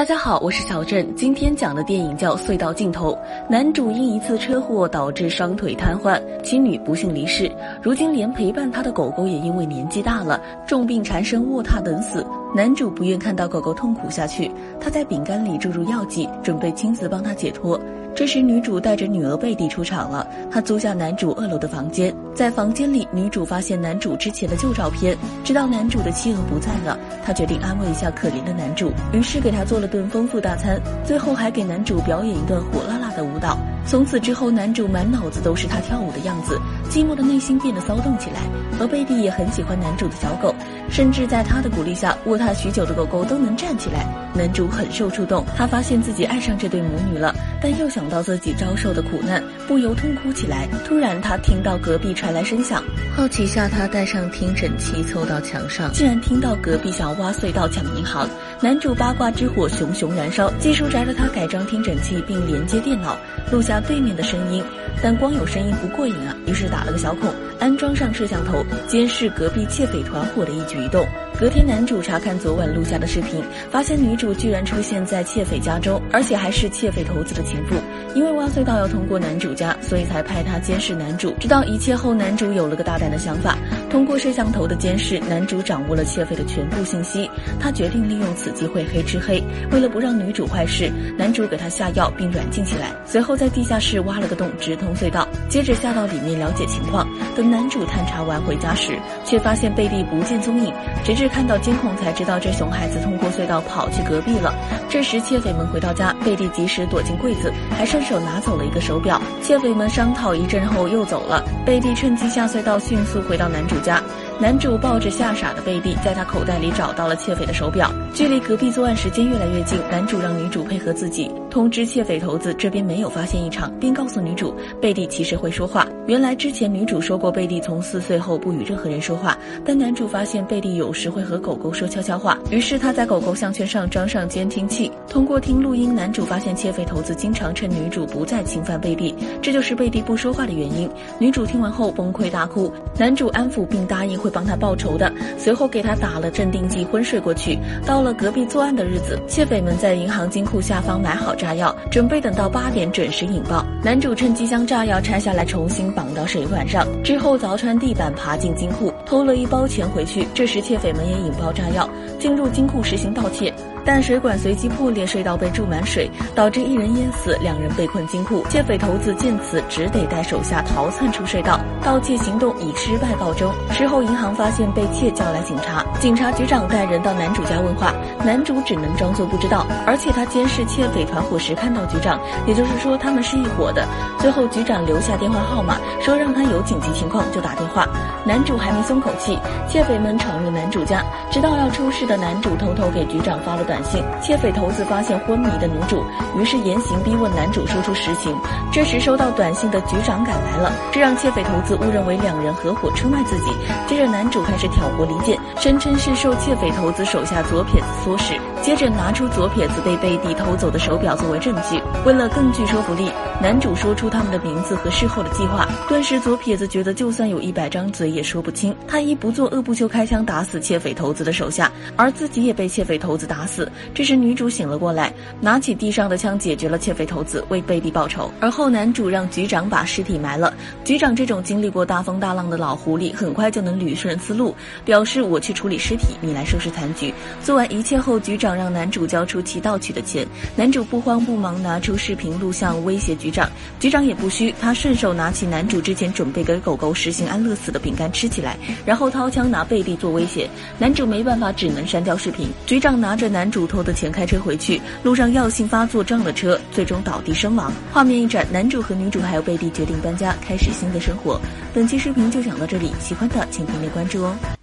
大家好，我是小郑。今天讲的电影叫《隧道尽头》，男主因一次车祸导致双腿瘫痪，妻女不幸离世，如今连陪伴他的狗狗也因为年纪大了，重病缠身卧榻等死。男主不愿看到狗狗痛苦下去，他在饼干里注入药剂，准备亲自帮他解脱。这时，女主带着女儿贝蒂出场了。她租下男主二楼的房间，在房间里，女主发现男主之前的旧照片，知道男主的妻儿不在了，她决定安慰一下可怜的男主，于是给他做了顿丰富大餐，最后还给男主表演一段火辣的舞蹈。从此之后，男主满脑子都是他跳舞的样子，寂寞的内心变得骚动起来。而贝蒂也很喜欢男主的小狗，甚至在他的鼓励下，卧榻许久的狗狗都能站起来。男主很受触动，他发现自己爱上这对母女了，但又想到自己遭受的苦难，不由痛哭起来。突然，他听到隔壁传来声响，好奇下，他带上听诊器凑到墙上，竟然听到隔壁想挖隧道抢银行。男主八卦之火熊熊燃烧，技术宅的他改装听诊器并连接电脑，录下对面的声音，但光有声音不过瘾啊，于是打了个小孔，安装上摄像头，监视隔壁窃匪团伙的一举一动。隔天，男主查看昨晚录下的视频，发现女主居然出现在窃匪家中，而且还是窃匪头子的情妇。因为挖隧道要通过男主家，所以才派他监视男主。知道一切后，男主有了个大胆的想法，通过摄像头的监视，男主掌握了窃匪的全部信息。他决定利用此机会黑吃黑。为了不让女主坏事，男主给她下药并软禁起来，随后在地下室挖了个洞直通隧道，接着下到里面了解情况。等男主探查完回家时，却发现贝蒂不见踪影，直至。看到监控才知道这熊孩子通过隧道跑去隔壁了。这时窃匪们回到家，贝蒂及时躲进柜子，还顺手拿走了一个手表。窃匪们商讨一阵后又走了，贝蒂趁机下隧道，迅速回到男主家。男主抱着吓傻的贝蒂，在他口袋里找到了窃匪的手表。距离隔壁作案时间越来越近，男主让女主配合自己，通知窃匪头子这边没有发现异常，并告诉女主贝蒂其实会说话。原来之前女主说过贝蒂从四岁后不与任何人说话，但男主发现贝蒂有时会和狗狗说悄悄话，于是他在狗狗项圈上装上监听器，通过听录音，男主发现窃匪头子经常趁女主不再侵犯贝蒂，这就是贝蒂不说话的原因。女主听完后崩溃大哭，男主安抚并答应会。帮他报仇的，随后给他打了镇定剂，昏睡过去。到了隔壁作案的日子，窃匪们在银行金库下方买好炸药，准备等到八点准时引爆。男主趁机将炸药拆下来，重新绑到水管上，之后凿穿地板，爬进金库，偷了一包钱回去。这时窃匪们也引爆炸药，进入金库实行盗窃。但水管随即破裂，隧道被注满水，导致一人淹死，两人被困金库。窃匪头子见此，只得带手下逃窜出隧道，盗窃行动以失败告终。事后，银行发现被窃，叫来警察。警察局长带人到男主家问话，男主只能装作不知道。而且他监视窃匪团伙时看到局长，也就是说他们是一伙的。最后，局长留下电话号码，说让他有紧急情况就打电话。男主还没松口气，窃匪们闯入男主家，直到要出事的男主偷偷给局长发了。短信，窃匪头子发现昏迷的女主，于是严刑逼问男主说出实情。这时收到短信的局长赶来了，这让窃匪头子误认为两人合伙出卖自己。接着男主开始挑拨离间，声称是受窃匪头子手下左撇子唆使。接着拿出左撇子被贝蒂偷走的手表作为证据。为了更具说服力，男主说出他们的名字和事后的计划。顿时左撇子觉得就算有一百张嘴也说不清。他一不做二不休，开枪打死窃匪头子的手下，而自己也被窃匪头子打死。这时女主醒了过来，拿起地上的枪解决了窃匪头子，为贝蒂报仇。而后男主让局长把尸体埋了。局长这种经历过大风大浪的老狐狸，很快就能捋顺思路，表示我去处理尸体，你来收拾残局。做完一切后，局长让男主交出其盗取的钱。男主不慌不忙拿出视频录像威胁局长，局长也不虚，他顺手拿起男主之前准备给狗狗实行安乐死的饼干吃起来，然后掏枪拿贝蒂做威胁。男主没办法，只能删掉视频。局长拿着男。主偷的钱开车回去，路上药性发作撞了车，最终倒地身亡。画面一转，男主和女主还有贝蒂决定搬家，开始新的生活。本期视频就讲到这里，喜欢的请订阅关注哦。